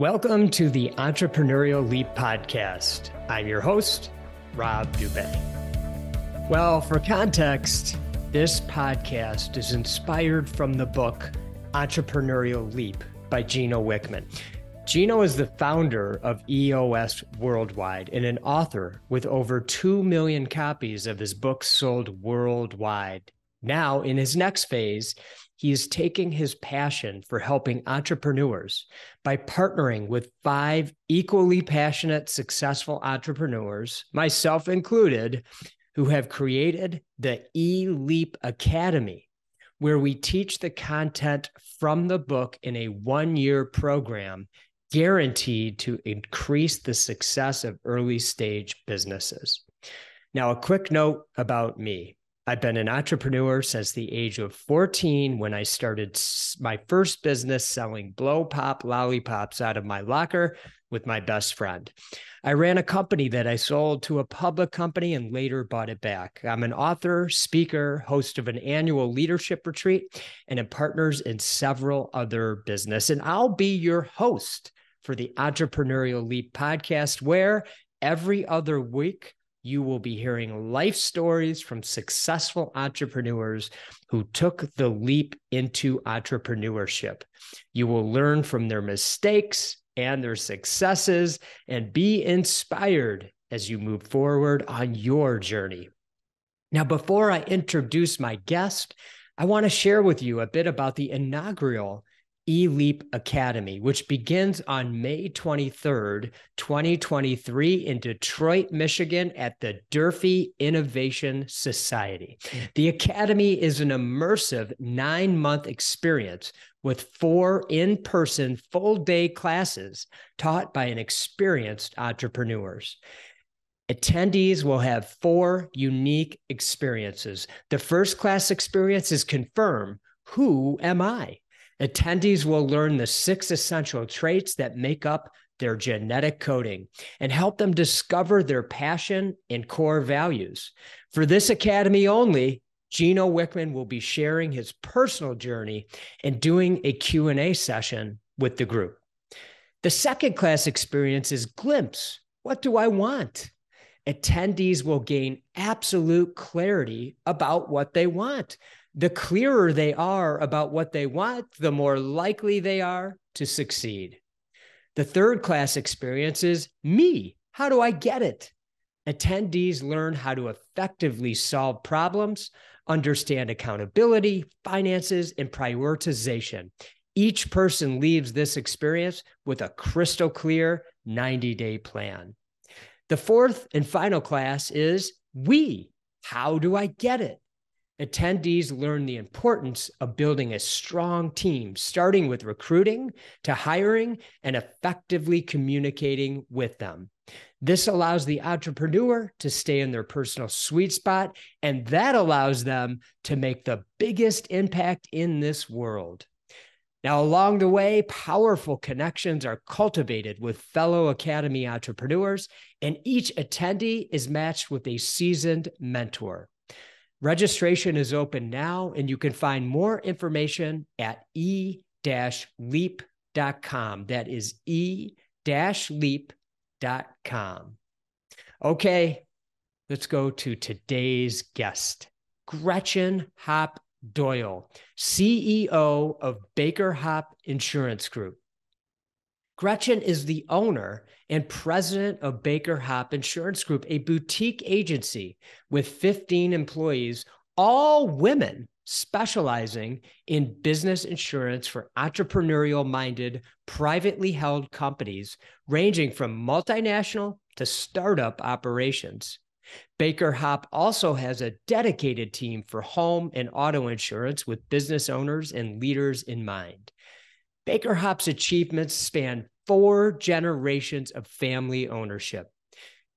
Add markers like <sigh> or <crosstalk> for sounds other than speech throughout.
Welcome to the Entrepreneurial Leap Podcast. I'm your host, Rob Dube. Well, for context, this podcast is inspired from the book Entrepreneurial Leap by Gino Wickman. Gino is the founder of EOS Worldwide and an author with over 2 million copies of his books sold worldwide. Now, in his next phase, he is taking his passion for helping entrepreneurs by partnering with five equally passionate, successful entrepreneurs, myself included, who have created the E Leap Academy, where we teach the content from the book in a one year program guaranteed to increase the success of early stage businesses. Now, a quick note about me. I've been an entrepreneur since the age of 14 when I started my first business selling blow pop lollipops out of my locker with my best friend. I ran a company that I sold to a public company and later bought it back. I'm an author, speaker, host of an annual leadership retreat, and am partners in several other business. And I'll be your host for the Entrepreneurial Leap podcast, where every other week you will be hearing life stories from successful entrepreneurs who took the leap into entrepreneurship. You will learn from their mistakes and their successes and be inspired as you move forward on your journey. Now, before I introduce my guest, I want to share with you a bit about the inaugural eLeap Academy, which begins on May 23rd, 2023, in Detroit, Michigan, at the Durfee Innovation Society. The Academy is an immersive nine month experience with four in person full day classes taught by an experienced entrepreneurs. Attendees will have four unique experiences. The first class experience is confirm who am I? Attendees will learn the six essential traits that make up their genetic coding and help them discover their passion and core values. For this academy only, Gino Wickman will be sharing his personal journey and doing a Q&A session with the group. The second class experience is Glimpse. What do I want? Attendees will gain absolute clarity about what they want the clearer they are about what they want, the more likely they are to succeed. The third class experience is me. How do I get it? Attendees learn how to effectively solve problems, understand accountability, finances, and prioritization. Each person leaves this experience with a crystal clear 90 day plan. The fourth and final class is we. How do I get it? Attendees learn the importance of building a strong team, starting with recruiting to hiring and effectively communicating with them. This allows the entrepreneur to stay in their personal sweet spot, and that allows them to make the biggest impact in this world. Now, along the way, powerful connections are cultivated with fellow Academy entrepreneurs, and each attendee is matched with a seasoned mentor. Registration is open now, and you can find more information at e-leap.com. That is e-leap.com. Okay, let's go to today's guest, Gretchen Hopp Doyle, CEO of BakerHopp Insurance Group. Gretchen is the owner and president of BakerHopp Insurance Group, a boutique agency with 15 employees, all women specializing in business insurance for entrepreneurial minded, privately held companies, ranging from multinational to startup operations. BakerHopp also has a dedicated team for home and auto insurance with business owners and leaders in mind. BakerHopp's achievements span four generations of family ownership.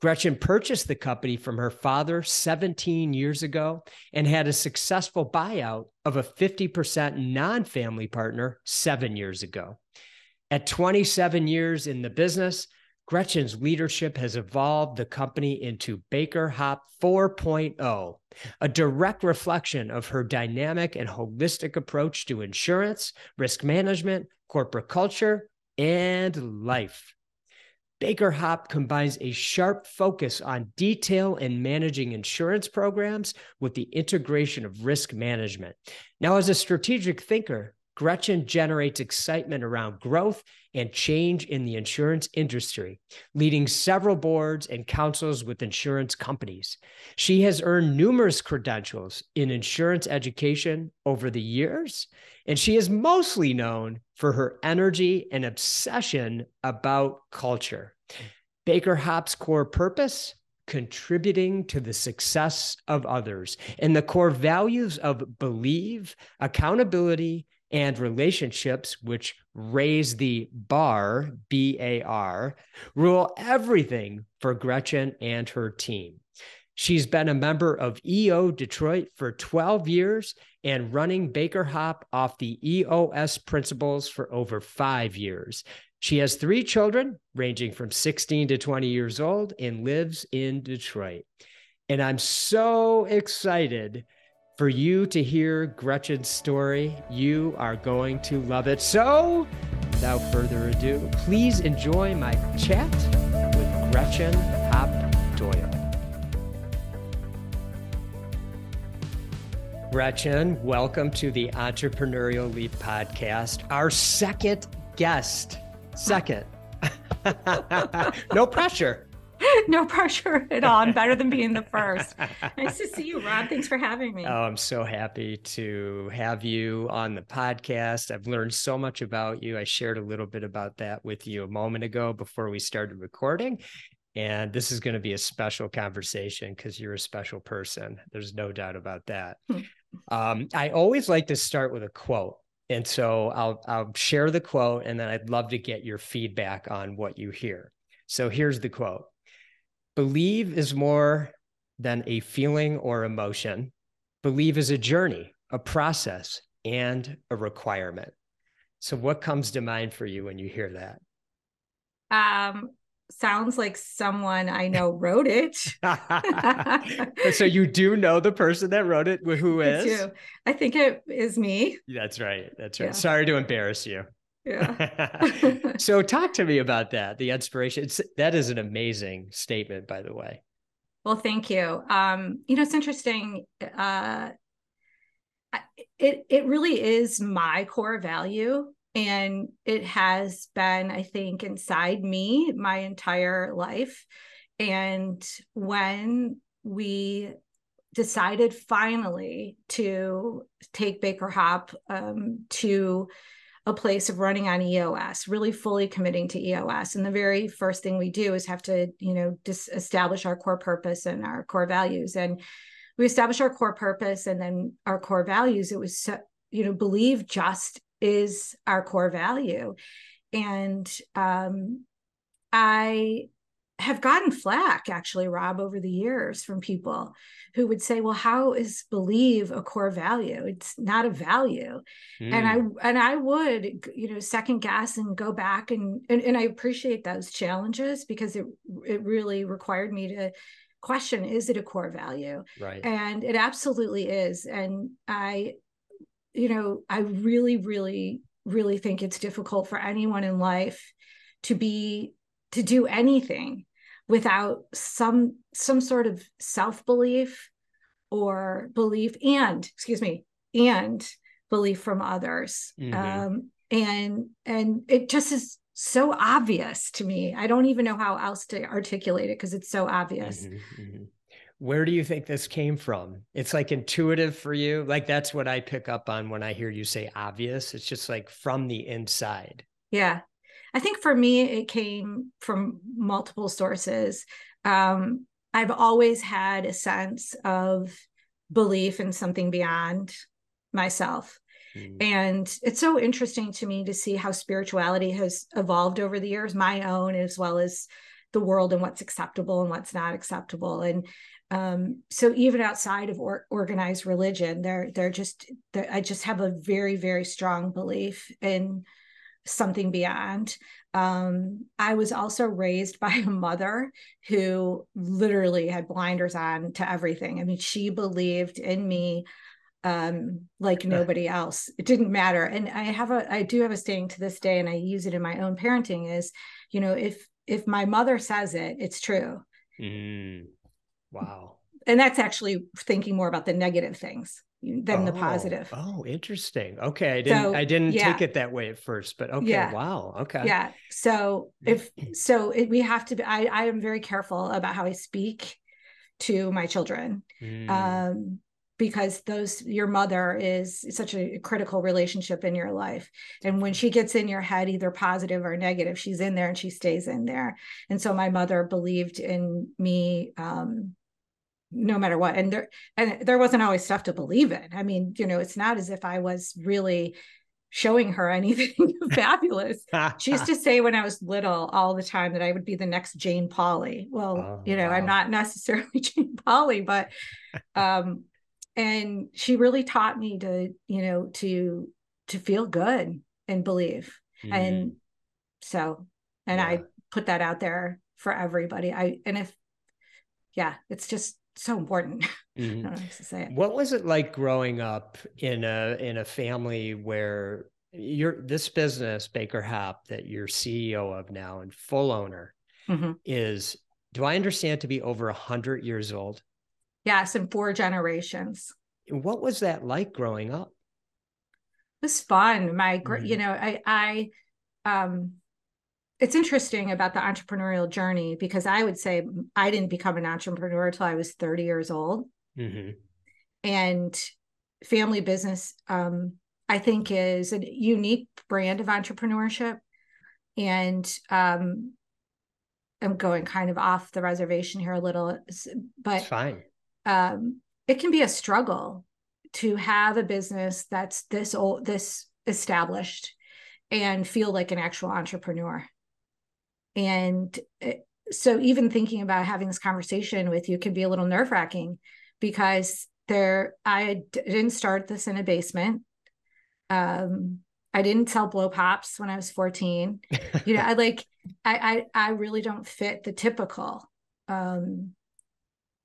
Gretchen purchased the company from her father 17 years ago and had a successful buyout of a 50% non family partner seven years ago. At 27 years in the business, Gretchen's leadership has evolved the company into BakerHopp 4.0, a direct reflection of her dynamic and holistic approach to insurance, risk management, corporate culture, and life. BakerHopp combines a sharp focus on detail and managing insurance programs with the integration of risk management. Now, as a strategic thinker, Gretchen generates excitement around growth and change in the insurance industry, leading several boards and councils with insurance companies. She has earned numerous credentials in insurance education over the years, and she is mostly known for her energy and obsession about culture. BakerHopp's core purpose contributing to the success of others and the core values of believe, accountability, and relationships, which raise the bar, B A R, rule everything for Gretchen and her team. She's been a member of EO Detroit for 12 years and running BakerHopp off the EOS principles for over five years. She has three children, ranging from 16 to 20 years old, and lives in Detroit. And I'm so excited for you to hear Gretchen's story. You are going to love it. So, without further ado, please enjoy my chat with Gretchen Hopp Doyle. Gretchen, welcome to the Entrepreneurial Leap podcast, our second guest. Second. <laughs> no pressure. <laughs> no pressure at all. I'm better than being the first. <laughs> nice to see you, Rob. Thanks for having me. Oh, I'm so happy to have you on the podcast. I've learned so much about you. I shared a little bit about that with you a moment ago before we started recording. And this is going to be a special conversation because you're a special person. There's no doubt about that. Hmm. um, I always like to start with a quote. And so I'll I'll share the quote and then I'd love to get your feedback on what you hear. So here's the quote. Believe is more than a feeling or emotion. Believe is a journey, a process, and a requirement. So, what comes to mind for you when you hear that? Um, sounds like someone I know wrote it. <laughs> <laughs> so you do know the person that wrote it, who is? I, I think it is me. That's right. That's right. Yeah. Sorry to embarrass you. Yeah. <laughs> <laughs> so talk to me about that. The inspiration. It's, that is an amazing statement, by the way. Well, thank you. Um, you know, it's interesting. Uh, it it really is my core value, and it has been, I think, inside me my entire life. And when we decided finally to take BakerHopp um, to a place of running on EOS, really fully committing to EOS. And the very first thing we do is have to, you know, dis- establish our core purpose and our core values. And we establish our core purpose and then our core values. It was, so, you know, believe just is our core value. And um, I have gotten flack actually rob over the years from people who would say well how is believe a core value it's not a value mm. and i hmm. and i would you know second guess and go back and, and and i appreciate those challenges because it it really required me to question is it a core value right and it absolutely is and i you know i really really really think it's difficult for anyone in life to be to do anything without some some sort of self-belief or belief and excuse me and belief from others. Mm-hmm. um, and and it just is so obvious to me. I don't even know how else to articulate it because it's so obvious. Mm-hmm, mm-hmm. where do you think this came from? It's like intuitive for you? Like that's what i pick up on when i hear you say obvious. It's just like from the inside. Yeah I think for me, it came from multiple sources. Um, I've always had a sense of belief in something beyond myself. Mm. And it's so interesting to me to see how spirituality has evolved over the years, my own as well as the world and what's acceptable and what's not acceptable. And um, so even outside of or, organized religion, they're they're just they're, I just have a very very strong belief in something beyond. Um, I was also raised by a mother who literally had blinders on to everything. I mean, she believed in me um, like nobody else. It didn't matter. And I have a, I do have a saying to this day, and I use it in my own parenting is, you know, if, if my mother says it, it's true. Mm. Wow. And that's actually thinking more about the negative things than oh, the positive. Oh, interesting. Okay. I didn't, so, I didn't yeah. take it that way at first, but okay. Yeah. Wow. Okay. Yeah. So if, so it, we have to be, I, I am very careful about how I speak to my children. Mm. Um, because those your mother is such a critical relationship in your life and when she gets in your head either positive or negative she's in there and she stays in there and so my mother believed in me um, no matter what and there and there wasn't always stuff to believe in i mean you know it's not as if i was really showing her <laughs> anything <laughs> fabulous. she used to say when I was little all the time that I would be the next Jane Pauley Well, oh, you know, wow. I'm not necessarily <laughs> Jane Pauley but um and she really taught me to, you know, to to feel good and believe. Mm. And so and yeah. I put that out there for everybody. I and if yeah, it's just so important. <laughs> Mm-hmm. I to say it. What was it like growing up in a in a family where you're this business, BakerHopp, that you're CEO of now and full owner, mm-hmm. is do I understand to be over a hundred years old? Yes, in four generations. What was that like growing up? It was fun. My, mm-hmm. you know, I, I, um, it's interesting about the entrepreneurial journey because I would say I didn't become an entrepreneur until I was 30 years old. Mm-hmm. And family business, um, I think, is a unique brand of entrepreneurship. And um, I'm going kind of off the reservation here a little, but it's fine. Um, it can be a struggle to have a business that's this old, this established, and feel like an actual entrepreneur and eh, so even thinking about having this conversation with you can be a little nerve wracking because there I didn't start this in a basement. Um, I didn't sell blow pops when I was 14. you know, I like <laughs> I, I I really don't fit the typical. Um,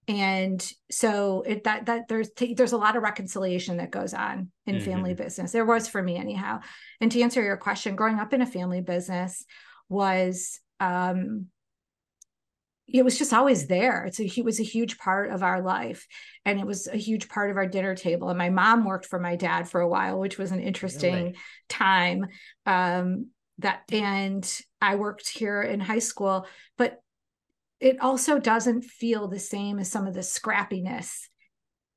and so it that that there's there's a lot of reconciliation that goes on in mm-hmm. family business. There was for me anyhow. And to answer your question, growing up in a family business was um, it was just always there. It's a it was a huge part of our life, and it was a huge part of our dinner table. And my mom worked for my dad for a while, which was an interesting really? time. Um, that and I worked here in high school, but it also doesn't feel the same as some of the scrappiness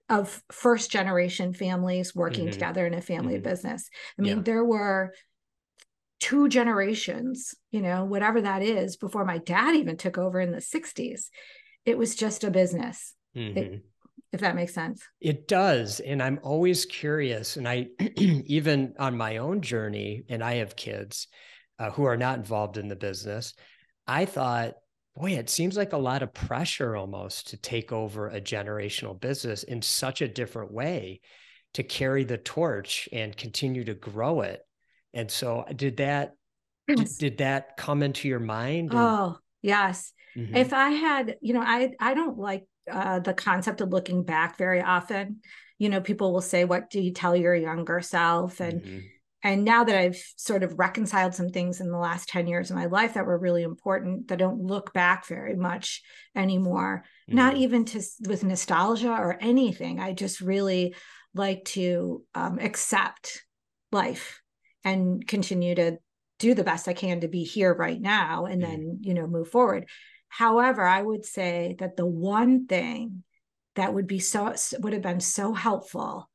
of first generation families working mm-hmm. together in a family mm-hmm. business. I mean, yeah. there were two generations, you know, whatever that is, before my dad even took over in the 60s. It was just a business. Mm-hmm. It, if that makes sense. It does. And I'm always curious. And I, <clears throat> even on my own journey, and I have kids uh, who are not involved in the business, I thought, boy, it seems like a lot of pressure almost to take over a generational business in such a different way to carry the torch and continue to grow it. And so did that yes. did, that come into your mind? And... Oh, yes. Mm-hmm. If I had, you know, I I don't like uh, the concept of looking back very often. You know, people will say, "What do you tell your younger self?" and mm-hmm. and now that I've sort of reconciled some things in the last ten years of my life that were really important, that don't look back very much anymore. Mm-hmm. Not even to with nostalgia or anything. I just really like to um, accept life and continue to do the best I can to be here right now and mm-hmm. then, you know, move forward. However, I would say that the one thing that would be so would have been so helpful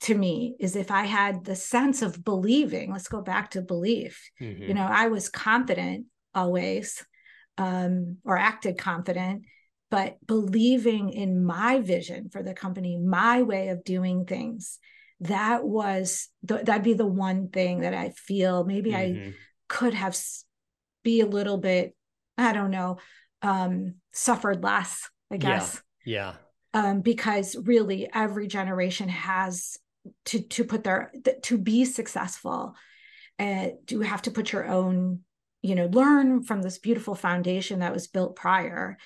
to me is if I had the sense of believing. Let's go back to belief. Mm-hmm. You know, I was confident always, um, or acted confident, but believing in my vision for the company, my way of doing things, that was the, that'd be the one thing that I feel maybe mm-hmm. I could have be a little bit, I don't know, um, suffered less, I guess. Yeah. yeah. Um, because really every generation has to to put their to be successful and uh, do have to put your own you know learn from this beautiful foundation that was built prior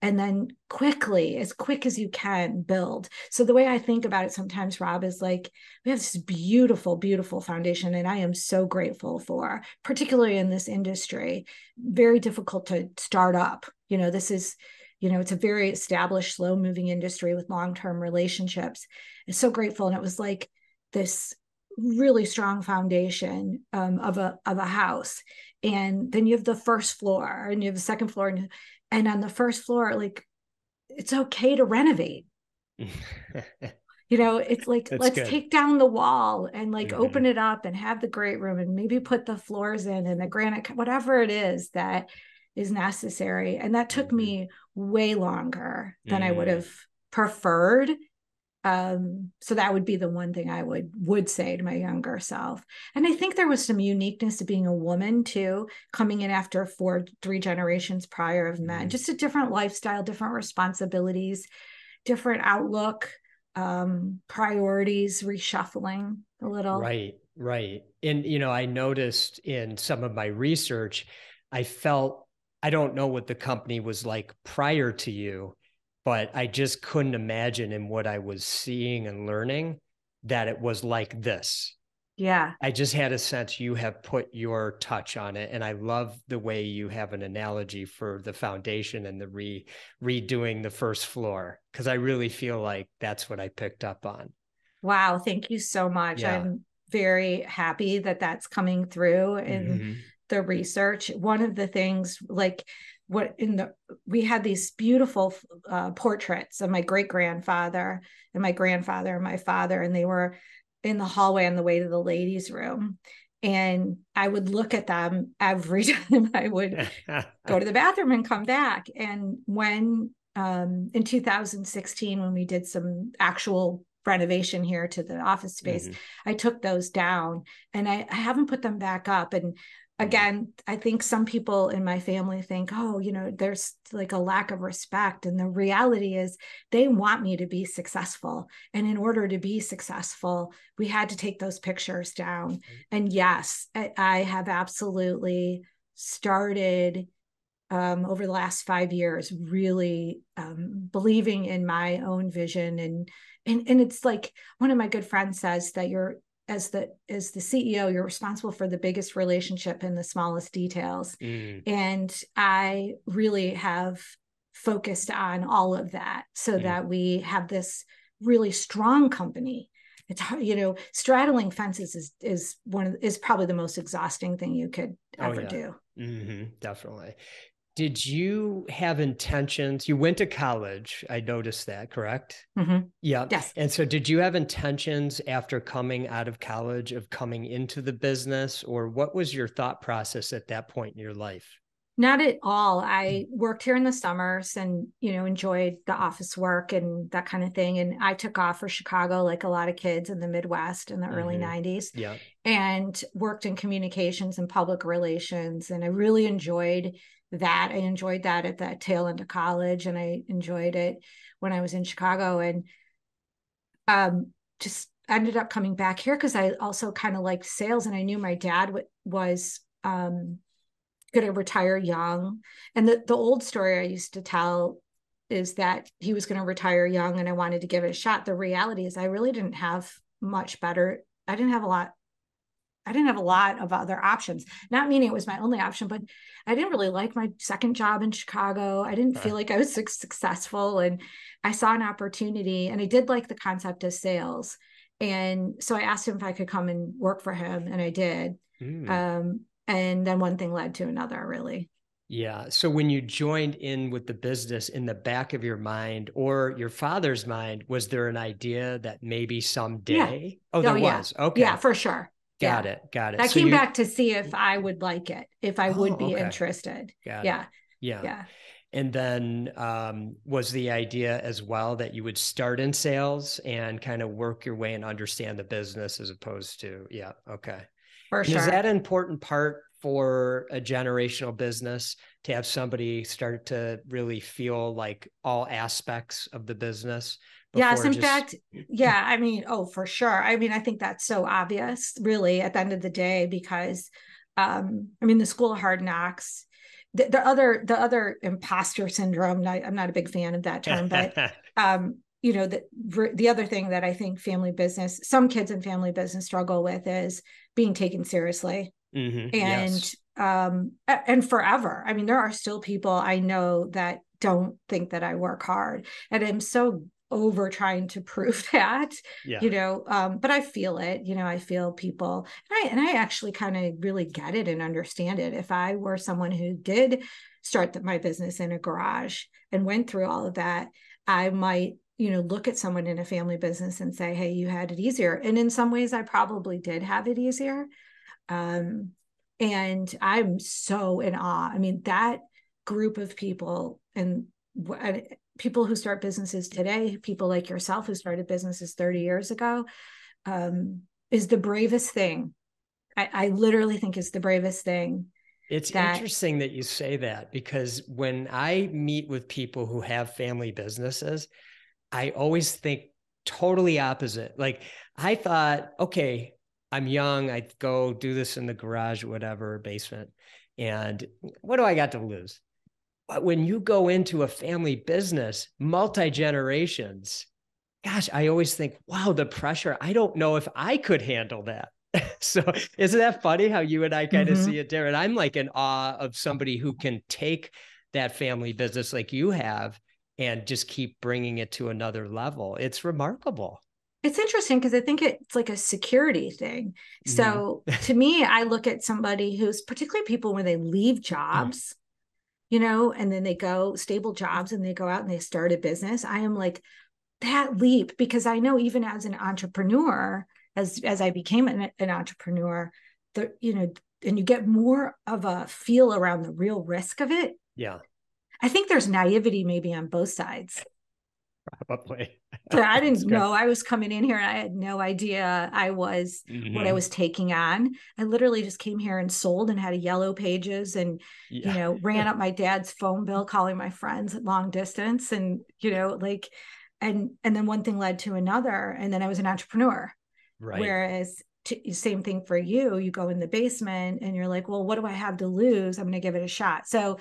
and then quickly as quick as you can build. So the way i think about it sometimes rob is like we have this beautiful beautiful foundation and i am so grateful for particularly in this industry very difficult to start up. You know this is you know it's a very established slow moving industry with long term relationships. I'm so grateful. And it was like this really strong foundation um, of a of a house. And then you have the first floor and you have the second floor and, and on the first floor like it's okay to renovate <laughs> you know it's like That's let's good. take down the wall and like mm-hmm. open it up and have the great room and maybe put the floors in and the granite whatever it is that is necessary and that took mm-hmm. me way longer than mm-hmm. i would mm. have preferred um, so that would be the one thing i would would say to my younger self. And i think there was some uniqueness to being a woman too coming in after four three generations prior of men mm-hmm. just a different lifestyle different responsibilities different outlook um, priorities reshuffling a little. Right right. And you know i noticed in some of my research i felt i don't know what the company was like prior to you but I just couldn't imagine in what I was seeing and learning that it was like this. Yeah. I just had a sense you have put your touch on it. And I love the way you have an analogy for the foundation and the re redoing the first floor. Cause I really feel like that's what I picked up on. Wow. Thank you so much. Yeah. I'm very happy that that's coming through in mm-hmm. the research. One of the things like what in the we had these beautiful uh, portraits of my great grandfather and my grandfather and my father and they were in the hallway on the way to the ladies room. And i would look at them every <laughs> time i would go to the <laughs> bathroom and come back. And when um, in 2016 when we did some actual renovation here to the office space mm-hmm. i took those down and I, I haven't put them back up. And again i think some people in my family think oh you know there's like a lack of respect. And the reality is they want me to be successful. And in order to be successful we had to take those pictures down. And yes i, have absolutely started um, over the last five years really um, believing in my own vision. And and and it's like one of my good friends says that you're as the as the CEO, you're responsible for the biggest relationship and the smallest details. Mm. And I really have focused on all of that so mm. that we have this really strong company. It's you know, straddling fences is is one of is probably the most exhausting thing you could oh, ever oh, yeah. do. Mm-hmm, definitely did you have intentions? You went to college. I noticed that, correct? Mm-hmm. Yeah. Yes. And so, did you have intentions after coming out of college of coming into the business, or what was your thought process at that point in your life? Not at all. I worked here in the summers and, you know, enjoyed the office work and that kind of thing. And I took off for Chicago, like a lot of kids in the Midwest in the mm-hmm. early 90s. Yeah. And worked in communications and public relations. And I really enjoyed that. I enjoyed that at the tail end of college, and I enjoyed it when I was in Chicago, and um, just ended up coming back here because I also kind of liked sales, and I knew my dad w- was um, going to retire young. And the the old story I used to tell is that he was going to retire young, and I wanted to give it a shot. The reality is, I really didn't have much better. I didn't have a lot I didn't have a lot of other options. Not meaning it was my only option, but I didn't really like my second job in Chicago. I didn't feel like I was successful and I saw an opportunity and I did like the concept of sales. And so I asked him if I could come and work for him and I did. Mm. Um, and then one thing led to another really. Yeah. So when you joined in with the business in the back of your mind or your father's mind, was there an idea that maybe someday? Yeah. Oh, there oh, was. Okay. Yeah, for sure. Got yeah. it. Got it. I so came back to see if I would like it, if I would oh, be okay. interested. Got yeah. It. Yeah. Yeah. And then um, was the idea as well that you would start in sales and kind of work your way and understand the business as opposed to, yeah, okay. For and sure. Is that an important part for a generational business to have somebody start to really feel like all aspects of the business yes in just... fact yeah i mean oh for sure i mean i think that's so obvious really at the end of the day because um, I mean, the school of hard knocks. The, the other the other imposter syndrome. I, I'm not a big fan of that term, but <laughs> um, you know the the other thing that I think family business, some kids in family business struggle with is being taken seriously, mm-hmm. and yes. um, and forever. I mean, there are still people I know that don't think that I work hard, and I'm so over trying to prove <laughs> that yeah. you know um, but i feel it you know i feel people and i and i actually kind of really get it and understand it. If i were someone who did start the, my business in a garage and went through all of that i might you know look at someone in a family business and say hey you had it easier. And in some ways i probably did have it easier um, and i'm so in awe. I mean that group of people and people who start businesses today, people like yourself who started businesses 30 years ago, um, is the bravest thing. I, I literally think is the bravest thing. It's that, interesting that you say that because when I meet with people who have family businesses, I always think totally opposite. Like I thought, okay, I'm young, I'd go do this in the garage, whatever, basement. And what do I got to lose? But when you go into a family business, multi generations, gosh, I always think, wow, the pressure. I don't know if I could handle that. <laughs> so isn't that funny how you and I kind mm-hmm. of see it different? I'm like in awe of somebody who can take that family business like you have and just keep bringing it to another level. It's remarkable. It's interesting because I think it's like a security thing. So mm-hmm. to me, I look at somebody who's particularly people when they leave jobs you know, and then they go stable jobs and they go out and they start a business. I am like that leap because I know even as an entrepreneur, as as I became an, an entrepreneur, the you know, and you get more of a feel around the real risk of it. Yeah. I think there's naivety maybe on both sides. <laughs> Probably. but I didn't <laughs> know I was coming in here and I had no idea I was mm-hmm. what I mm-hmm. was taking on. I literally just came here and sold and had a yellow pages and yeah. you know ran up my dad's phone bill calling my friends at long distance and you know like and and then one thing led to another and then I was an entrepreneur. Right. Whereas to, same thing for you, you go in the basement and you're like, well, what do I have to lose? I'm going to give it a shot. So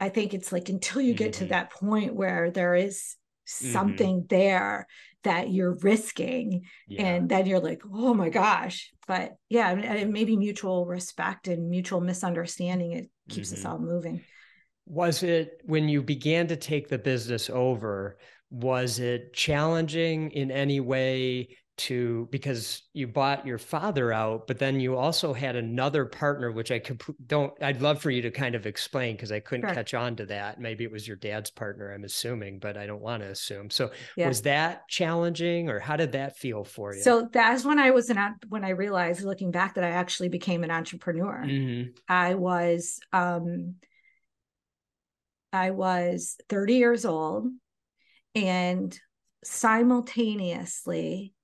I think it's like until you get mm-hmm. to that point where there is. Something mm-hmm. there that you're risking yeah. and then you're like oh my gosh but yeah and maybe mutual respect and mutual misunderstanding it keeps mm-hmm. us all moving was it when you began to take the business over was it challenging in any way to because you bought your father out but then you also had another partner which i comp- don't i'd love for you to kind of explain because i couldn't sure. catch on to that maybe it was your dad's partner i'm assuming but i don't want to assume so yeah. was that challenging or how did that feel for you so that's when i was an when i realized looking back that i actually became an entrepreneur mm-hmm. i was um i was 30 years old and simultaneously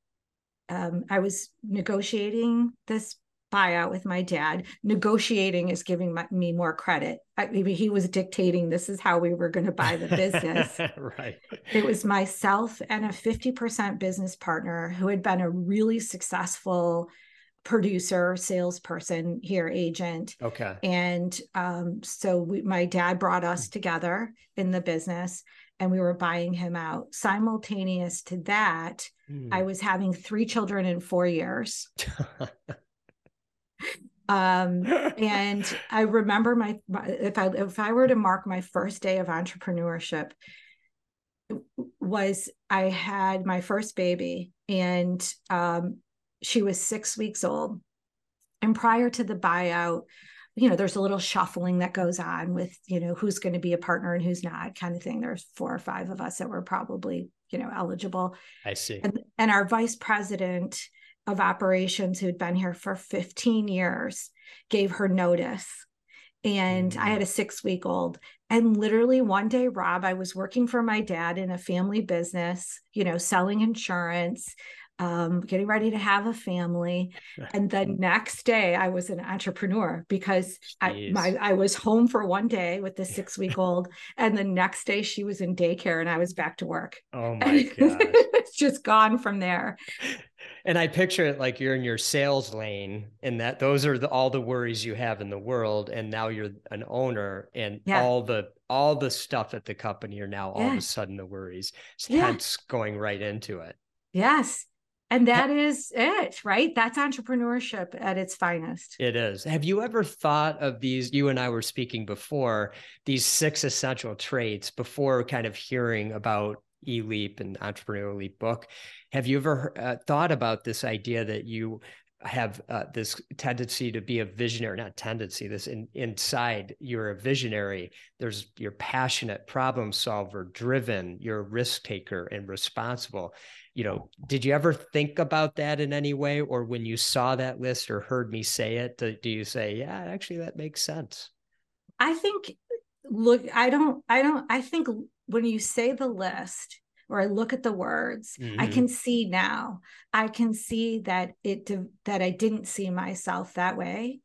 um, I was negotiating this buyout with my dad. Negotiating is giving my, me more credit. I, maybe he was dictating this is how we were going to buy the business. <laughs> right. It was myself and a 50% business partner who had been a really successful producer, salesperson here, agent. Okay. And um, so we, my dad brought us hmm. together in the business and we were buying him out. Simultaneous to that, mm. I was having three children in four years. <laughs> um, <laughs> and I remember my, if I if I were to mark my first day of entrepreneurship, was I had my first baby and um, she was six weeks old. And prior to the buyout, you know there's a little shuffling that goes on with you know who's going to be a partner and who's not kind of thing there's four or five of us that were probably you know eligible i see and, and our vice president of operations who'd been here for 15 years gave her notice and. I had mm. a six week old. And literally one day, Rob, I was working for my dad in a family business, you know, selling insurance, um, getting ready to have a family. <laughs> And the next day I was an entrepreneur because I, my, I was home for one day with the <laughs> six week old. and the next day she was in daycare and I was back to work. Oh <laughs> my God. it's just gone from there. And I picture it like you're in your sales lane and that those are the, all the worries you have in the world. And now you're an owner and yeah. all the, all the stuff at the company are now all yeah. of a sudden the worries, yeah. going right into it. Yes. And that is it, right? That's entrepreneurship at its finest. It is. Have you ever thought of these? You and I were speaking before these six essential traits before kind of hearing about eLeap and Entrepreneur Leap book. Have you ever uh, thought about this idea that you have uh, this tendency to be a visionary not tendency this in, inside you're a visionary there's you're passionate problem solver driven you're a risk taker and responsible you know did you ever think about that in any way or when you saw that list or heard me say it do, do you say yeah actually that makes sense i think look i don't i don't i think when you say the list or I look at the words, mm-hmm. I can see now. I can see that it that I didn't see myself that way,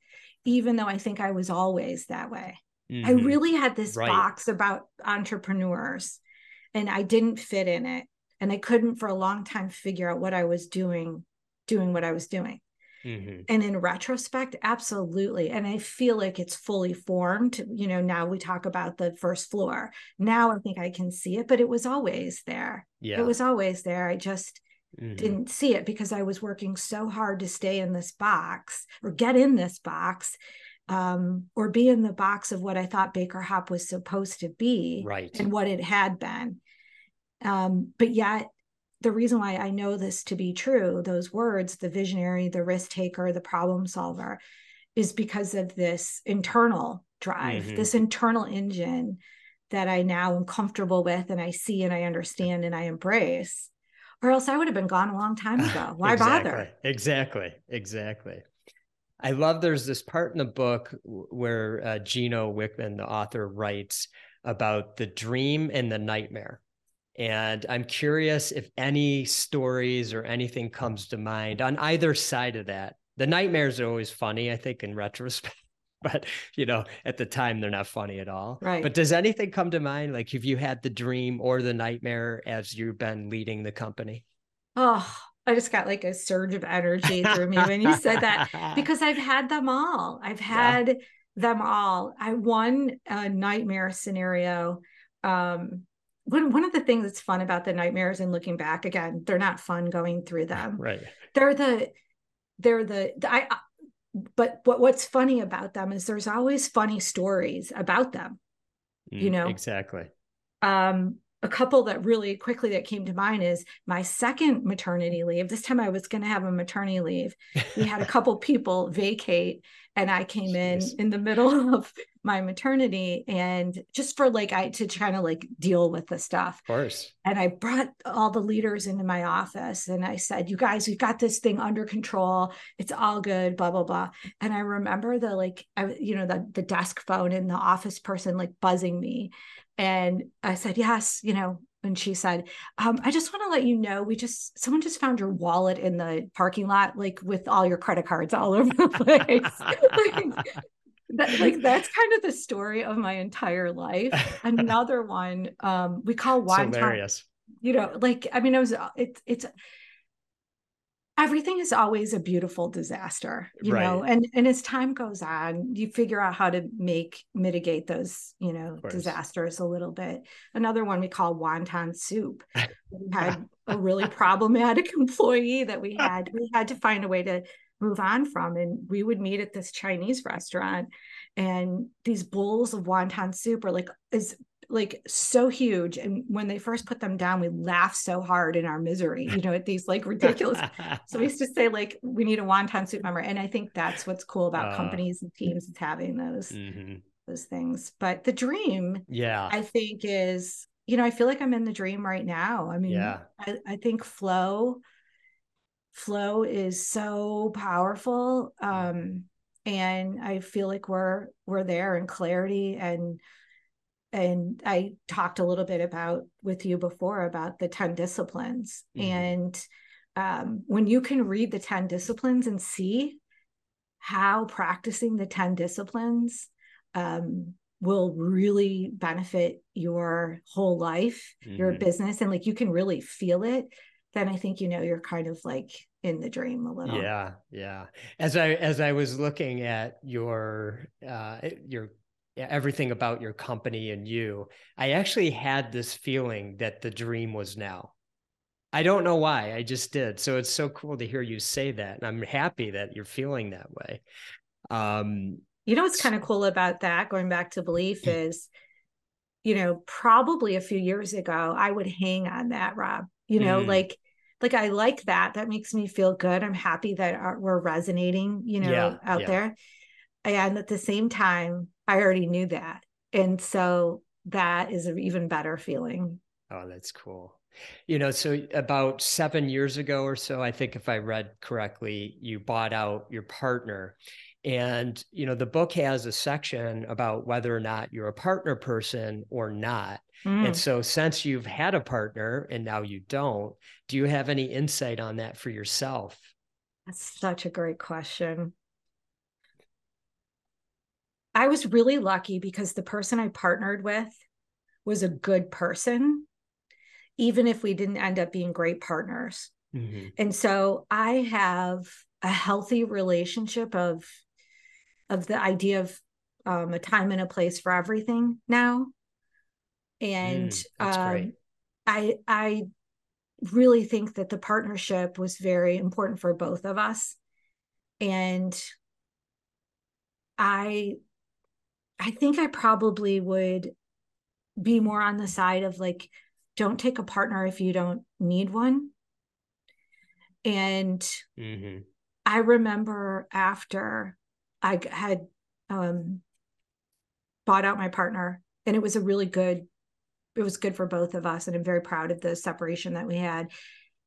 even though I think I was always that way. Mm-hmm. I really had this right. box about entrepreneurs and I didn't fit in it. And I couldn't for a long time figure out what I was doing, doing what I was doing. Mm-hmm. And in retrospect, absolutely. And I feel like it's fully formed. You know, now we talk about the first floor. Now I think I can see it, but it was always there. Yeah. It was always there. I just mm-hmm. didn't see it because I was working so hard to stay in this box or get in this box um, or be in the box of what I thought BakerHopp was supposed to be right. and what it had been. Um, but yet the reason why I know this to be true, those words, the visionary, the risk taker, the problem solver, is because of this internal drive, mm-hmm. this internal engine that I now am comfortable with and I see and I understand and I embrace. Or else I would have been gone a long time <laughs> ago. Why exactly. bother? Exactly. Exactly. I love there's this part in the book where uh, Gino Wickman, the author, writes about the dream and the nightmare. And I'm curious if any stories or anything comes to mind on either side of that. The nightmares are always funny, I think, in <laughs> retrospect. But you know, at the time they're not funny at all. Right. But does anything come to mind? Like have you had the dream or the nightmare as you've been leading the company? Oh, I just got like a surge of energy through me when you said that <laughs> because I've had them all. I've had yeah. them all. I won a nightmare scenario um, one, one of the things that's fun about the nightmares and looking back again they're not fun going through them. Right. They're the they're the, the i but what, what's funny about them is there's always funny stories about them mm, you know? exactly. Um a couple that really quickly that came to mind is my second maternity leave this time i was going to have a maternity leave we had a <laughs> couple people vacate and I came Jeez. in in the middle <laughs> of my maternity and just for like I to kind of like deal with the stuff. Of course. And I brought all the leaders into my office and I said, "You guys, we've got this thing under control. It's all good, blah blah blah." And I remember the like I you know the the desk phone and the office person like buzzing me and I said, "Yes, you know, and she said, um, I just want to let you know, we just, someone just found your wallet in the parking lot, like with all your credit cards all <laughs> over the place. like, that, like that's kind of the story of my entire life. Another one, um, we call wonton. You know, like I mean, it was it's it's everything is always a beautiful disaster you right. know and and as time goes on you figure out how to make mitigate those you know disasters a little bit. Another one we call wonton soup. <laughs> We had a really problematic <laughs> employee that we had we had to find a way to move on from and we would meet at this chinese restaurant and these bowls of wonton soup are like is like so huge and when they first put them down we laughed so hard in our misery you know at these like ridiculous <laughs> so we used to say like we need a wonton soup member and i think that's what's cool about uh, companies and teams is having those mm-hmm. those things. But the dream yeah. I think is you know i feel like i'm in the dream right now. I mean yeah. I, I think flow flow is so powerful um and i feel like we're we're there in clarity and and I talked a little bit about with you before about the 10 disciplines. Mm-hmm. And um, when you can read the 10 disciplines and see how practicing the 10 disciplines um, will really benefit your whole life, mm-hmm. your business, and like you can really feel it, then I think you know you're kind of like in the dream a little. Yeah, yeah. As I as I was looking at your uh your everything about your company and you, I actually had this feeling that the dream was now. I don't know why, I just did. So it's so cool to hear you say that. And I'm happy that you're feeling that way. Um, you know what's kind of cool about that, going back to belief, mm. is, you know, probably a few years ago, I would hang on that, Rob. You know, mm. like, like I like that. That makes me feel good. I'm happy that we're resonating, you know, yeah, out yeah. there. And at the same time, I already knew that. And so that is an even better feeling. Oh, that's cool. You know, so about seven years ago or so, I think if I read correctly, you bought out your partner. And, you know, the book has a section about whether or not you're a partner person or not. Mm. And so, since you've had a partner and now you don't, do you have any insight on that for yourself? That's such a great question. I was really lucky because the person I partnered with was a good person even if we didn't end up being great partners. Mm-hmm. And so I have a healthy relationship of of the idea of um, a time and a place for everything now. And mm, um, I I really think that the partnership was very important for both of us. And I I think I probably would be more on the side of like don't take a partner if you don't need one. And mm-hmm. I remember after I had um, bought out my partner, and it was a really good, it was good for both of us. And I'm very proud of the separation that we had.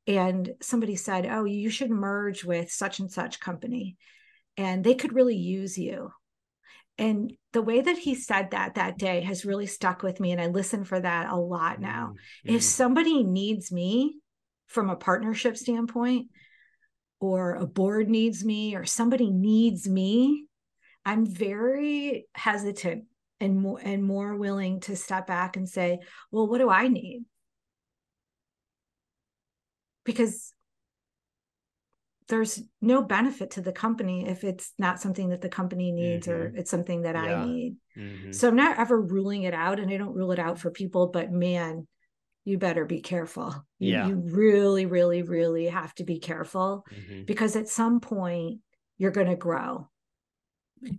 And somebody said, Oh, you should merge with such and such company, and they could really use you. And the way that he said that that day has really stuck with me. And I listen for that a lot now. Mm-hmm. If somebody needs me from a partnership standpoint, or a board needs me, or somebody needs me, I'm very hesitant and more and more willing to step back and say, well, what do I need? Because there's no benefit to the company if it's not something that the company needs mm-hmm. or it's something that yeah. I need. Mm-hmm. So I'm not ever ruling it out and I don't rule it out for people, but man, you better be careful. Yeah. you really, really, really have to be careful mm-hmm. because at some point you're going to grow.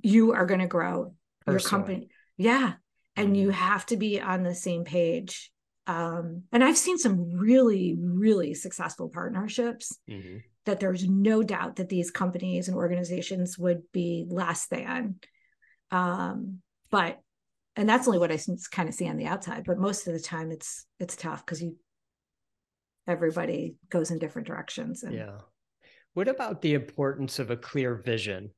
You are going to grow Personally. your company. Yeah. And you mm-hmm. have to be on the same page. Um, and I've seen some really, really successful partnerships mm-hmm that there's no doubt that these companies and organizations would be less than. Um, but and that's only what I kind of see on the outside. But most of the time, it's it's tough because you everybody goes in different directions. And, yeah. What about the importance of a clear vision?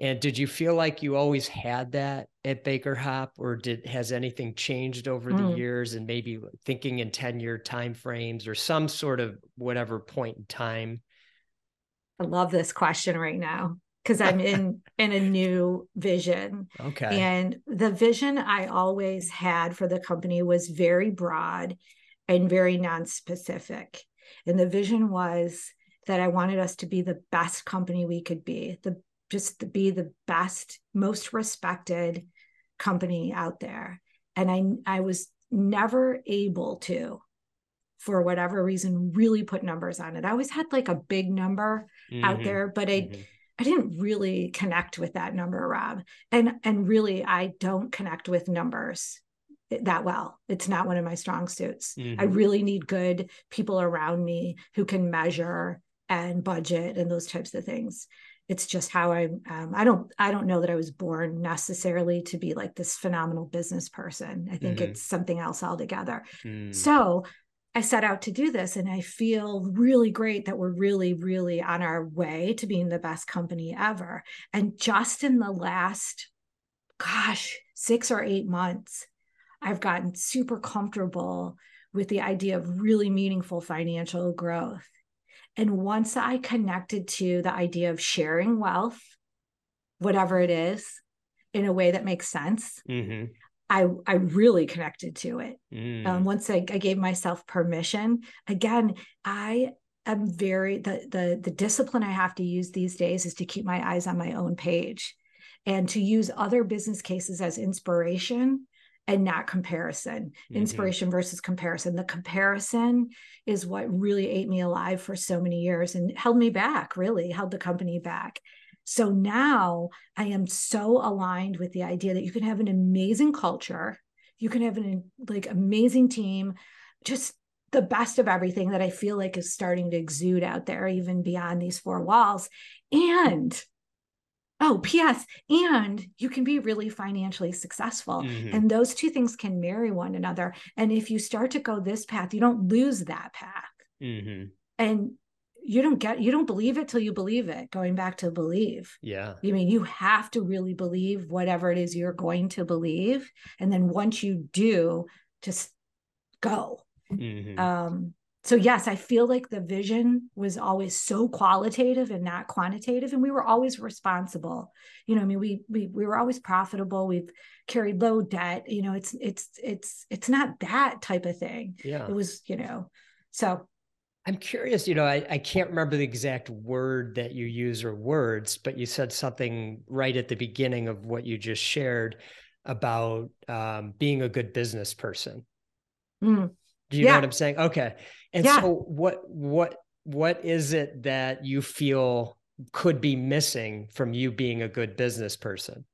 And did you feel like you always had that at BakerHopp, or did has anything changed over mm. the years? And maybe thinking in ten year time frames or some sort of whatever point in time I love this question right now because I'm in <laughs> in a new vision. Okay. And the vision I always had for the company was very broad and very non-specific. And the vision was that I wanted us to be the best company we could be, the just to be the best, most respected company out there. And I I was never able to for whatever reason really put numbers on it. I always had like a big number mm-hmm. out there, but I mm-hmm. I didn't really connect with that number, Rob. And and really I don't connect with numbers that well. It's not one of my strong suits. Mm-hmm. I really need good people around me who can measure and budget and those types of things. It's just how I um, I don't I don't know that I was born necessarily to be like this phenomenal business person. I think mm-hmm. it's something else altogether. Mm. So I set out to do this and I feel really great that we're really, really on our way to being the best company ever. And just in the last, gosh, six or eight months, I've gotten super comfortable with the idea of really meaningful financial growth. And once I connected to the idea of sharing wealth, whatever it is, in a way that makes sense, mm-hmm. I I really connected to it. Mm. Um, once I, I gave myself permission, again, I am very the the the discipline I have to use these days is to keep my eyes on my own page and to use other business cases as inspiration and not comparison mm-hmm. inspiration versus comparison the comparison is what really ate me alive for so many years and held me back really held the company back so now i am so aligned with the idea that you can have an amazing culture you can have an like amazing team just the best of everything that i feel like is starting to exude out there even beyond these four walls and oh ps and you can be really financially successful mm-hmm. and those two things can marry one another and if you start to go this path you don't lose that path mm-hmm. and you don't get you don't believe it till you believe it going back to believe. Yeah. I mean you have to really believe whatever it is you're going to believe. And then once you do just go. Mm-hmm. um so yes i feel like the vision was always so qualitative and not quantitative. And we were always responsible. You know i mean we we, we were always profitable. We've carried low debt. You know it's it's it's it's not that type of thing. Yeah. It was you know so i'm curious you know I, I can't remember the exact word that you use or words but you said something right at the beginning of what you just shared about um, being a good business person mm. Do you yeah. know what I'm saying? Okay. And yeah. so what what what is it that you feel could be missing from you being a good business person?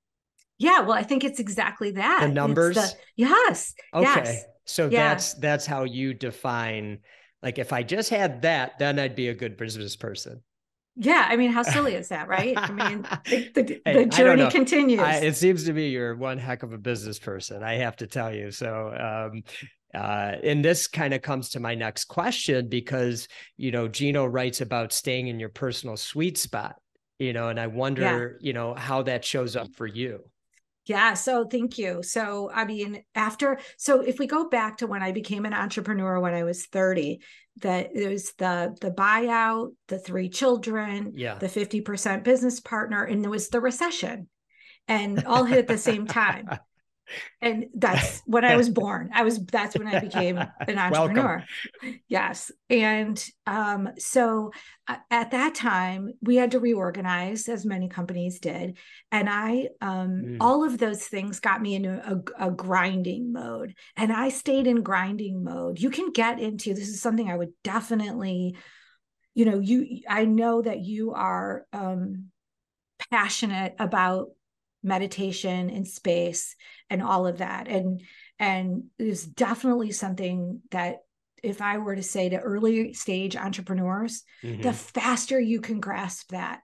Yeah, well, I think it's exactly that. The numbers? The, yes. Okay. Yes. So yeah. that's that's how you define like if I just had that, then I'd be a good business person. Yeah, I mean, how silly is that, right? I mean, the, <laughs> the, hey, the journey continues. I, it seems to me you're one heck of a business person. I have to tell you. So, um, uh, and this kind of comes to my next question because you know Gino writes about staying in your personal sweet spot, you know, and I wonder, yeah. you know, how that shows up for you. Yeah, so thank you. So I mean, after so if we go back to when I became an entrepreneur when I was 30, that it was the the buyout, the three children, yeah, the 50% business partner, and there was the recession and all hit at the same time. <laughs> and that's <laughs> when I was born. I was that's when I became an <laughs> entrepreneur. yes, and um, so uh, at that time we had to reorganize, as many companies did, and I um, mm. all of those things got me into a, a grinding mode, and I stayed in grinding mode. You can get into this is something I would definitely, you know, you I know that you are um, passionate about meditation and space and all of that and and it's definitely something that if i were to say to early stage entrepreneurs mm-hmm. the faster you can grasp that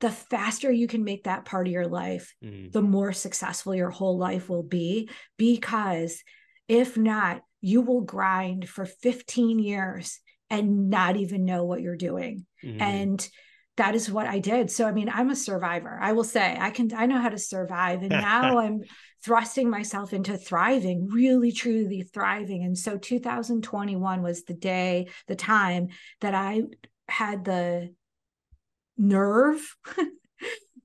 the faster you can make that part of your life mm-hmm. the more successful your whole life will be because if not you will grind for 15 years and not even know what you're doing mm-hmm. and that is what I did. So I mean, I'm a survivor. I will say I can I know how to survive and <laughs> now I'm thrusting myself into thriving, really truly thriving. And so 2021 was the day, the time that I had the nerve <laughs>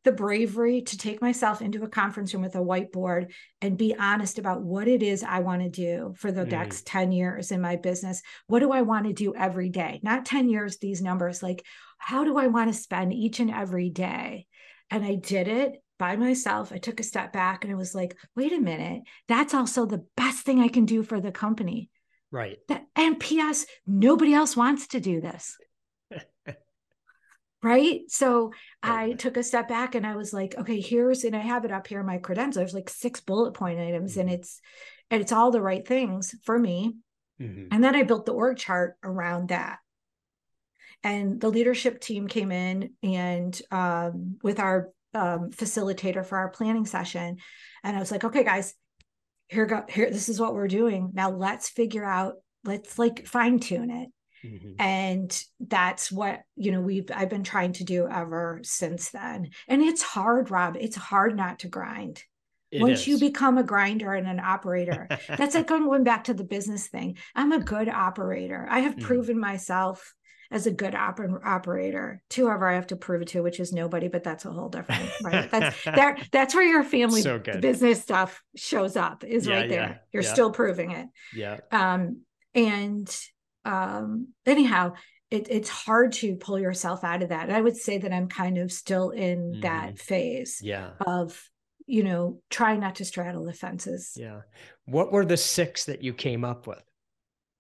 the bravery to take myself into a conference room with a whiteboard and be honest about what it is I want to do for the mm. next 10 years in my business. What do I want to do every day? Not 10 years, these numbers, like how do I want to spend each and every day? And I did it by myself. I took a step back and I was like, wait a minute, that's also the best thing I can do for the company. Right. That, and P.S., nobody else wants to do this <laughs> right so i took a step back and i was like okay here's and i have it up here in my credentials there's like six bullet point items mm-hmm. and it's and it's all the right things for me mm-hmm. and then i built the org chart around that and the leadership team came in and um, with our um, facilitator for our planning session and i was like okay guys here go here this is what we're doing now let's figure out let's like fine tune it Mm-hmm. And that's what, you know, we've I've been trying to do ever since then. And it's hard, Rob. It's hard not to grind. It Once is. you become a grinder and an operator, <laughs> that's like going back to the business thing. I'm a good operator. I have mm-hmm. proven myself as a good op- operator to whoever I have to prove it to, which is nobody, but that's a whole different, right? That's <laughs> that that's where your family so business stuff shows up is yeah, right there. Yeah, You're yeah. still proving it. Yeah. Um, and um, anyhow, it, it's hard to pull yourself out of that. And I would say that I'm kind of still in mm-hmm. that phase yeah. of, you know, trying not to straddle the fences. Yeah. What were the six that you came up with?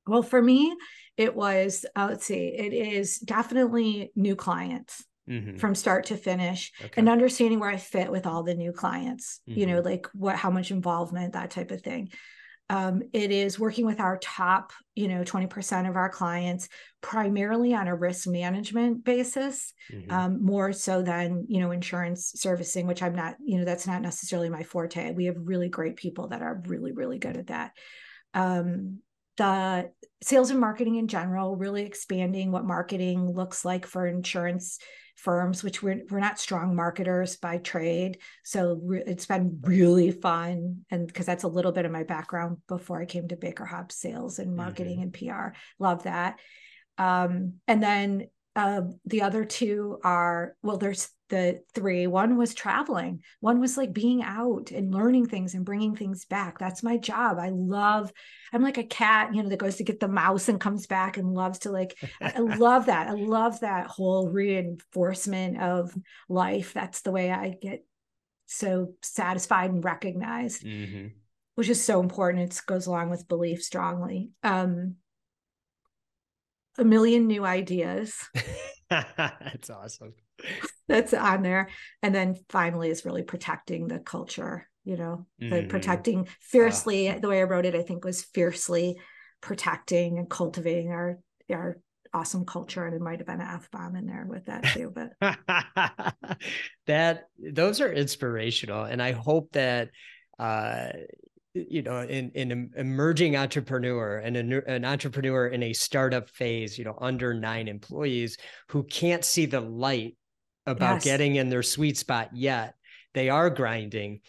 Well, for me, it was, uh, let's see, it is definitely new clients. Mm-hmm. from start to finish okay. and understanding where I fit with all the new clients, mm-hmm. you know, mm-hmm. like what, how much involvement, that type of thing. Um, it is working with our top, you know, 20% of our clients, primarily on a risk management basis, mm-hmm. um, more so than, you know, insurance servicing, which I'm not, you know, that's not necessarily my forte. We have really great people that are really, really good at that. Um, the sales and marketing in general, really expanding what marketing looks like for insurance firms, which we're we're not strong marketers by trade. So re- it's been really fun, and because that's a little bit of my background before I came to BakerHopp sales and marketing mm-hmm. and PR. Love that. Um, and then uh, the other two are well, there's the three. One was traveling. One was like being out and learning things and bringing things back. That's my job. I love. I'm like a cat, you know, that goes to get the mouse and comes back and loves to like. I <laughs> love that. I love that whole reinforcement of life. That's the way I get so satisfied and recognized, mm-hmm. which is so important. It goes along with belief strongly. Um, a million new ideas. <laughs> That's awesome. That's on there. And then finally is really protecting the culture, you know, mm-hmm. the protecting fiercely, uh, the way I wrote it, I think was fiercely protecting and cultivating our our awesome culture. And it might have been an F bomb in there with that too. But <laughs> that those are inspirational. And I hope that uh you know in an emerging entrepreneur and an, an entrepreneur in a startup phase you know under nine employees who can't see the light about yes. getting in their sweet spot yet they are grinding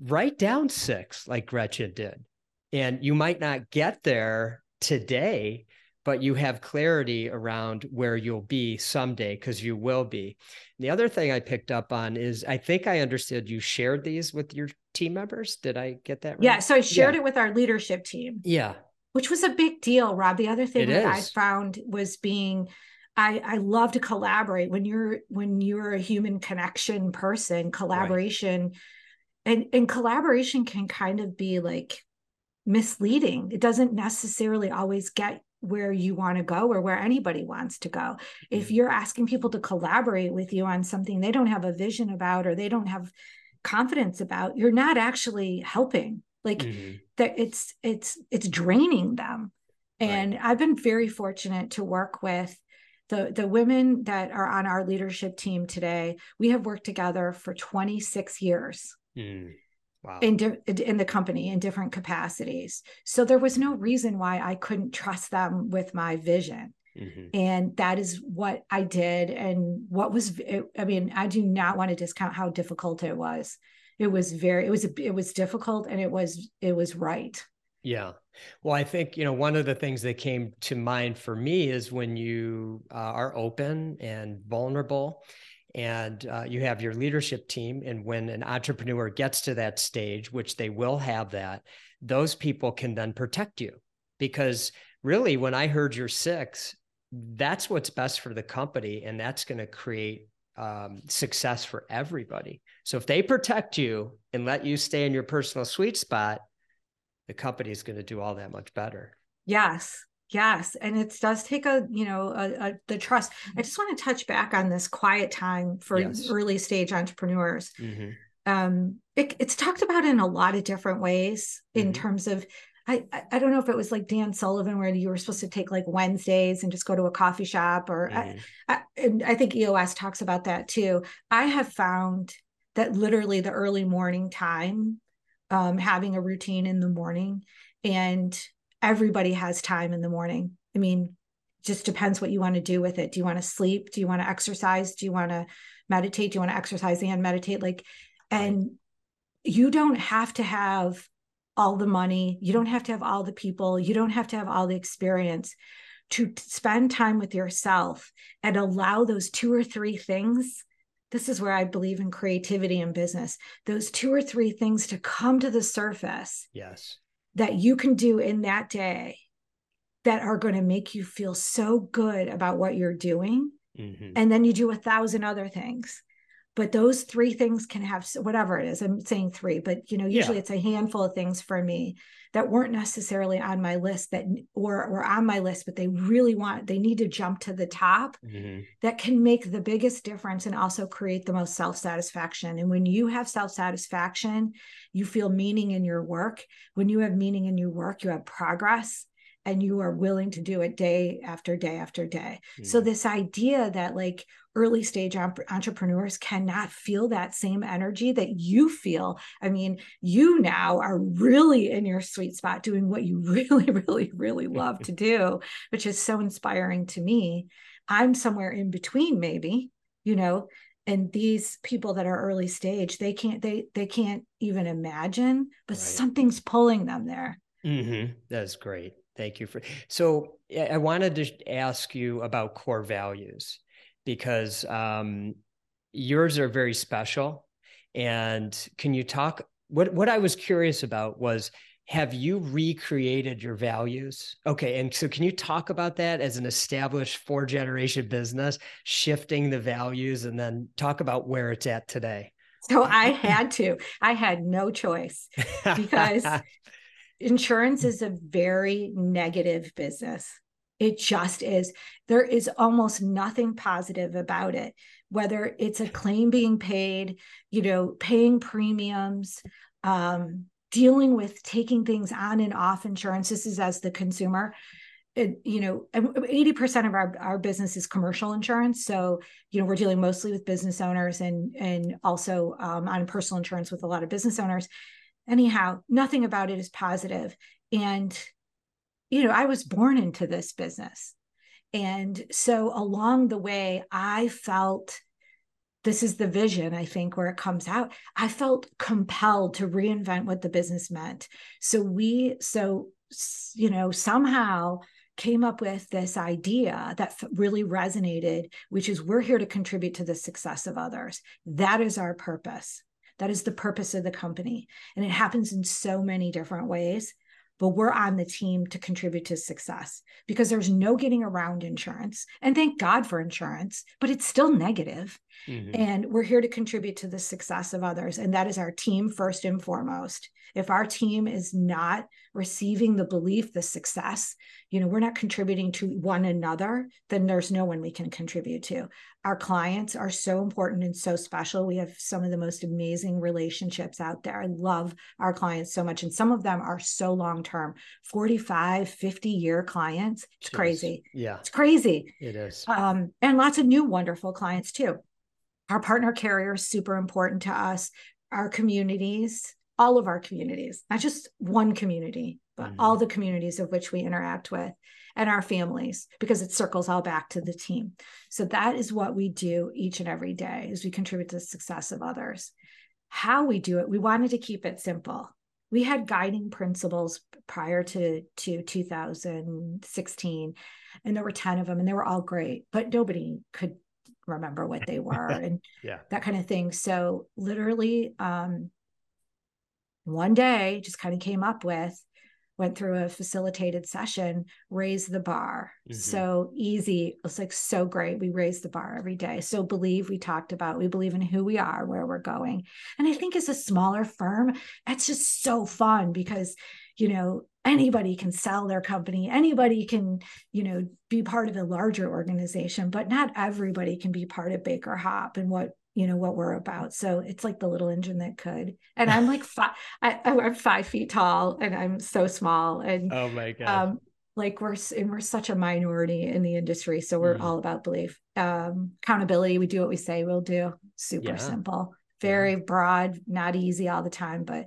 write down six like gretchen did and you might not get there today but you have clarity around where you'll be someday because you will be. The other thing I picked up on is I think I understood you shared these with your team members. Did I get that right? Yeah. So I shared yeah. it with our leadership team. Yeah. Which was a big deal, Rob. The other thing it that is. I found was being I, I love to collaborate when you're when you're a human connection person, collaboration right. and, and collaboration can kind of be like misleading. It doesn't necessarily always get where you want to go or where anybody wants to go. If you're asking people to collaborate with you on something they don't have a vision about or they don't have confidence about, you're not actually helping. Like mm-hmm. that it's it's it's draining them. And right. I've been very fortunate to work with the the women that are on our leadership team today. We have worked together for 26 years. Mm wow. in, di- in the company in different capacities. So there was no reason why I couldn't trust them with my vision. Mm-hmm. And that is what I did. And what was, I mean, I do not want to discount how difficult it was. It was very, it was, it was difficult and it was, it was right. Yeah. Well, I think, you know, one of the things that came to mind for me is when you uh, are open and vulnerable and uh, you have your leadership team. And when an entrepreneur gets to that stage, which they will have that, those people can then protect you. Because really, when I heard you're six, that's what's best for the company. And that's going to create um, success for everybody. So if they protect you and let you stay in your personal sweet spot, the company is going to do all that much better. Yes. Yes, and it does take a you know a, a, the trust. I just want to touch back on this quiet time for yes. early stage entrepreneurs. Mm-hmm. Um, it, it's talked about in a lot of different ways in mm-hmm. terms of. I, I don't know if it was like Dan Sullivan where you were supposed to take like Wednesdays and just go to a coffee shop or mm-hmm. I, I, and I think EOS talks about that too. I have found that literally the early morning time, um, having a routine in the morning and everybody has time in the morning. I mean, just depends what you want to do with it. Do you want to sleep? Do you want to exercise? Do you want to meditate? Do you want to exercise and meditate? Like, and you don't have to have all the money. You don't have to have all the people. You don't have to have all the experience. to spend time with yourself and allow those two or three things this is where I believe in creativity in business. Those two or three things to come to the surface. Yes. That you can do in that day that are going to make you feel so good about what you're doing. Mm-hmm. And then you do a thousand other things. But those three things can have whatever it is. I'm saying three, but you know, usually yeah. it's a handful of things for me that weren't necessarily on my list that or were on my list, but they really want, they need to jump to the top mm-hmm. that can make the biggest difference and also create the most self-satisfaction. And when you have self-satisfaction, you feel meaning in your work. When you have meaning in your work, you have progress and you are willing to do it day after day after day. Mm-hmm. So this idea that like early stage entrepreneurs cannot feel that same energy that you feel. I mean, you now are really in your sweet spot doing what you <laughs> really, really, really love to do, which is so inspiring to me. I'm somewhere in between, maybe, you know, and these people that are early stage, they can't, they, they can't even imagine, but right. something's pulling them there. Mm-hmm. That's great. Thank you for. So I wanted to ask you about core values because um, yours are very special. And can you talk? What what I was curious about was have you recreated your values? Okay, and so can you talk about that as an established four generation business, shifting the values, and then talk about where it's at today? So I had to. I had no choice <laughs> because insurance is a very negative business. It just is. There is almost nothing positive about it, whether it's a claim being paid, you know, paying premiums, um, dealing with taking things on and off insurance. This is as the consumer. It, you know, 80% of our, our business is commercial insurance. So, you know, we're dealing mostly with business owners and and also um, on personal insurance with a lot of business owners. Anyhow, nothing about it is positive. And you know, I was born into this business. And so along the way, I felt this is the vision, I think, where it comes out. I felt compelled to reinvent what the business meant. So we, so, you know, somehow came up with this idea that really resonated, which is we're here to contribute to the success of others. That is our purpose. That is the purpose of the company. And it happens in so many different ways but we're on the team to contribute to success because there's no getting around insurance. And thank God for insurance, but it's still negative. Mm-hmm. And we're here to contribute to the success of others. And that is our team first and foremost. If our team is not receiving the belief, the success, you know, we're not contributing to one another, then there's no one we can contribute to. Our clients are so important and so special. We have some of the most amazing relationships out there. I love our clients so much. And some of them are so long term 45, 50 year clients. It's Jeez. crazy. Yeah. It's crazy. It is. Um, and lots of new wonderful clients too. Our partner carrier is super important to us. Our communities, all of our communities, not just one community, but mm-hmm. all the communities of which we interact with and our families because it circles all back to the team. So that is what we do each and every day is we contribute to the success of others. How we do it, we wanted to keep it simple. We had guiding principles prior to, to 2016 and there were 10 of them and they were all great, but nobody could remember what they were <laughs> and yeah. that kind of thing. So literally um, one day just kind of came up with went through a facilitated session, raised the bar. Mm-hmm. So easy. It was like so great. We raised the bar every day. So believe we talked about, we believe in who we are, where we're going. And I think as a smaller firm, that's just so fun because, you know, anybody can sell their company, anybody can, you know, be part of a larger organization, but not everybody can be part of BakerHopp and what you know what we're about. So it's like the little engine that could. And i'm like five <laughs> I, i'm five feet tall and i'm so small and oh my god um, like we're and we're such a minority in the industry. So we're mm. all about belief um, accountability. We do what we say we'll do. Super yeah. simple. Very yeah. broad not easy all the time but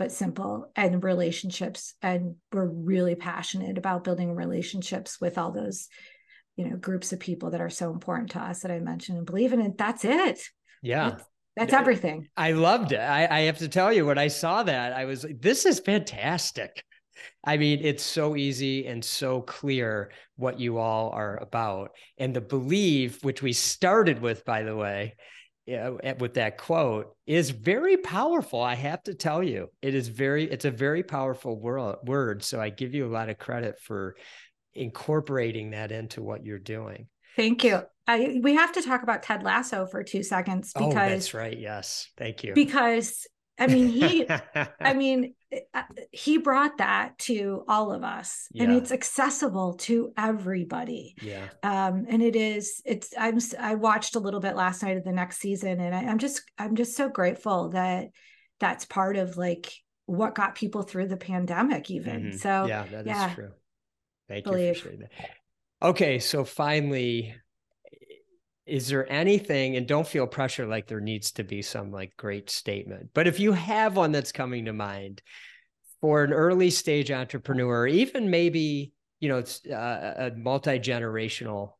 but simple and relationships and we're really passionate about building relationships with all those you know groups of people that are so important to us that i mentioned and believe in it that's it yeah. That's, that's everything. I loved it. I, I have to tell you, when I saw that, I was like, this is fantastic. I mean, it's so easy and so clear what you all are about. And the belief, which we started with, by the way, with that quote, is very powerful. I have to tell you, it is very, it's a very powerful word. So I give you a lot of credit for incorporating that into what you're doing. Thank you. I, we have to talk about Ted Lasso for two seconds because oh, that's right. Yes, thank you. Because I mean, he, <laughs> I mean, uh, he brought that to all of us, yeah. and it's accessible to everybody. Yeah. Um, and it is. It's. I'm. I watched a little bit last night of the next season, and I, I'm just. I'm just so grateful that that's part of like what got people through the pandemic. Even mm-hmm. so. Yeah, that yeah. is true. Thank Believe. you for sharing that. Okay, so finally, is there anything and don't feel pressure like there needs to be some like great statement but if you have one that's coming to mind for an early stage entrepreneur even maybe you know it's uh, a multi-generational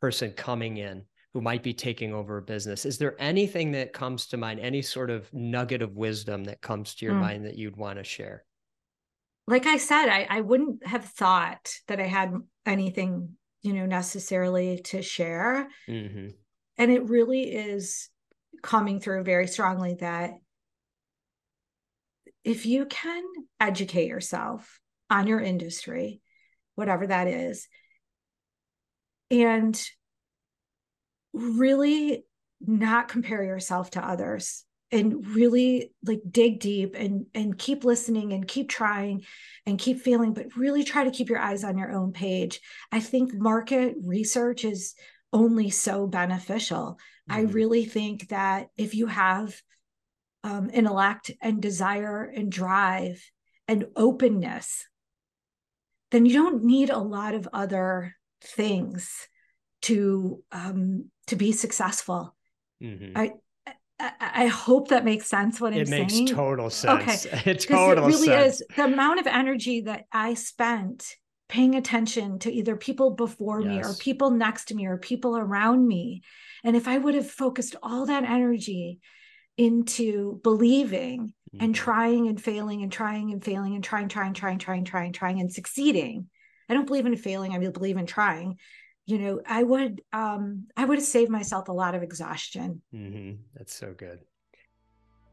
person coming in who might be taking over a business is there anything that comes to mind any sort of nugget of wisdom that comes to your mm. mind that you'd want to share like i said I, I wouldn't have thought that i had anything you know necessarily to share mm-hmm. and it really is coming through very strongly that if you can educate yourself on your industry whatever that is and really not compare yourself to others and really like dig deep and and keep listening and keep trying and keep feeling but really try to keep your eyes on your own page i think market research is only so beneficial mm-hmm. i really think that if you have um, intellect and desire and drive and openness then you don't need a lot of other things to um, to be successful mm-hmm. I, I hope that makes sense what I'm it saying. <laughs> It makes total sense. Okay. It total it really sense. is the amount of energy that I spent paying attention to either people before yes. me or people next to me or people around me. And if I would have focused all that energy into believing mm-hmm. and trying and failing and trying and failing and trying, trying, trying, trying, trying, trying, and succeeding. I don't believe in failing. I believe in trying you know i would um i would have saved myself a lot of exhaustion. Mm-hmm. that's so good.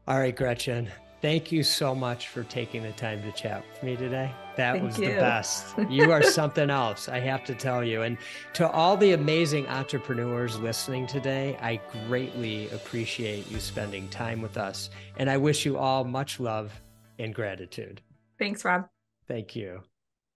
All right gretchen thank you so much for taking the time to chat with me today. That thank was you. the best. <laughs> You are something else i have to tell you. And to all the amazing entrepreneurs listening today i greatly appreciate you spending time with us. And i wish you all much love and gratitude. Thanks rob. Thank you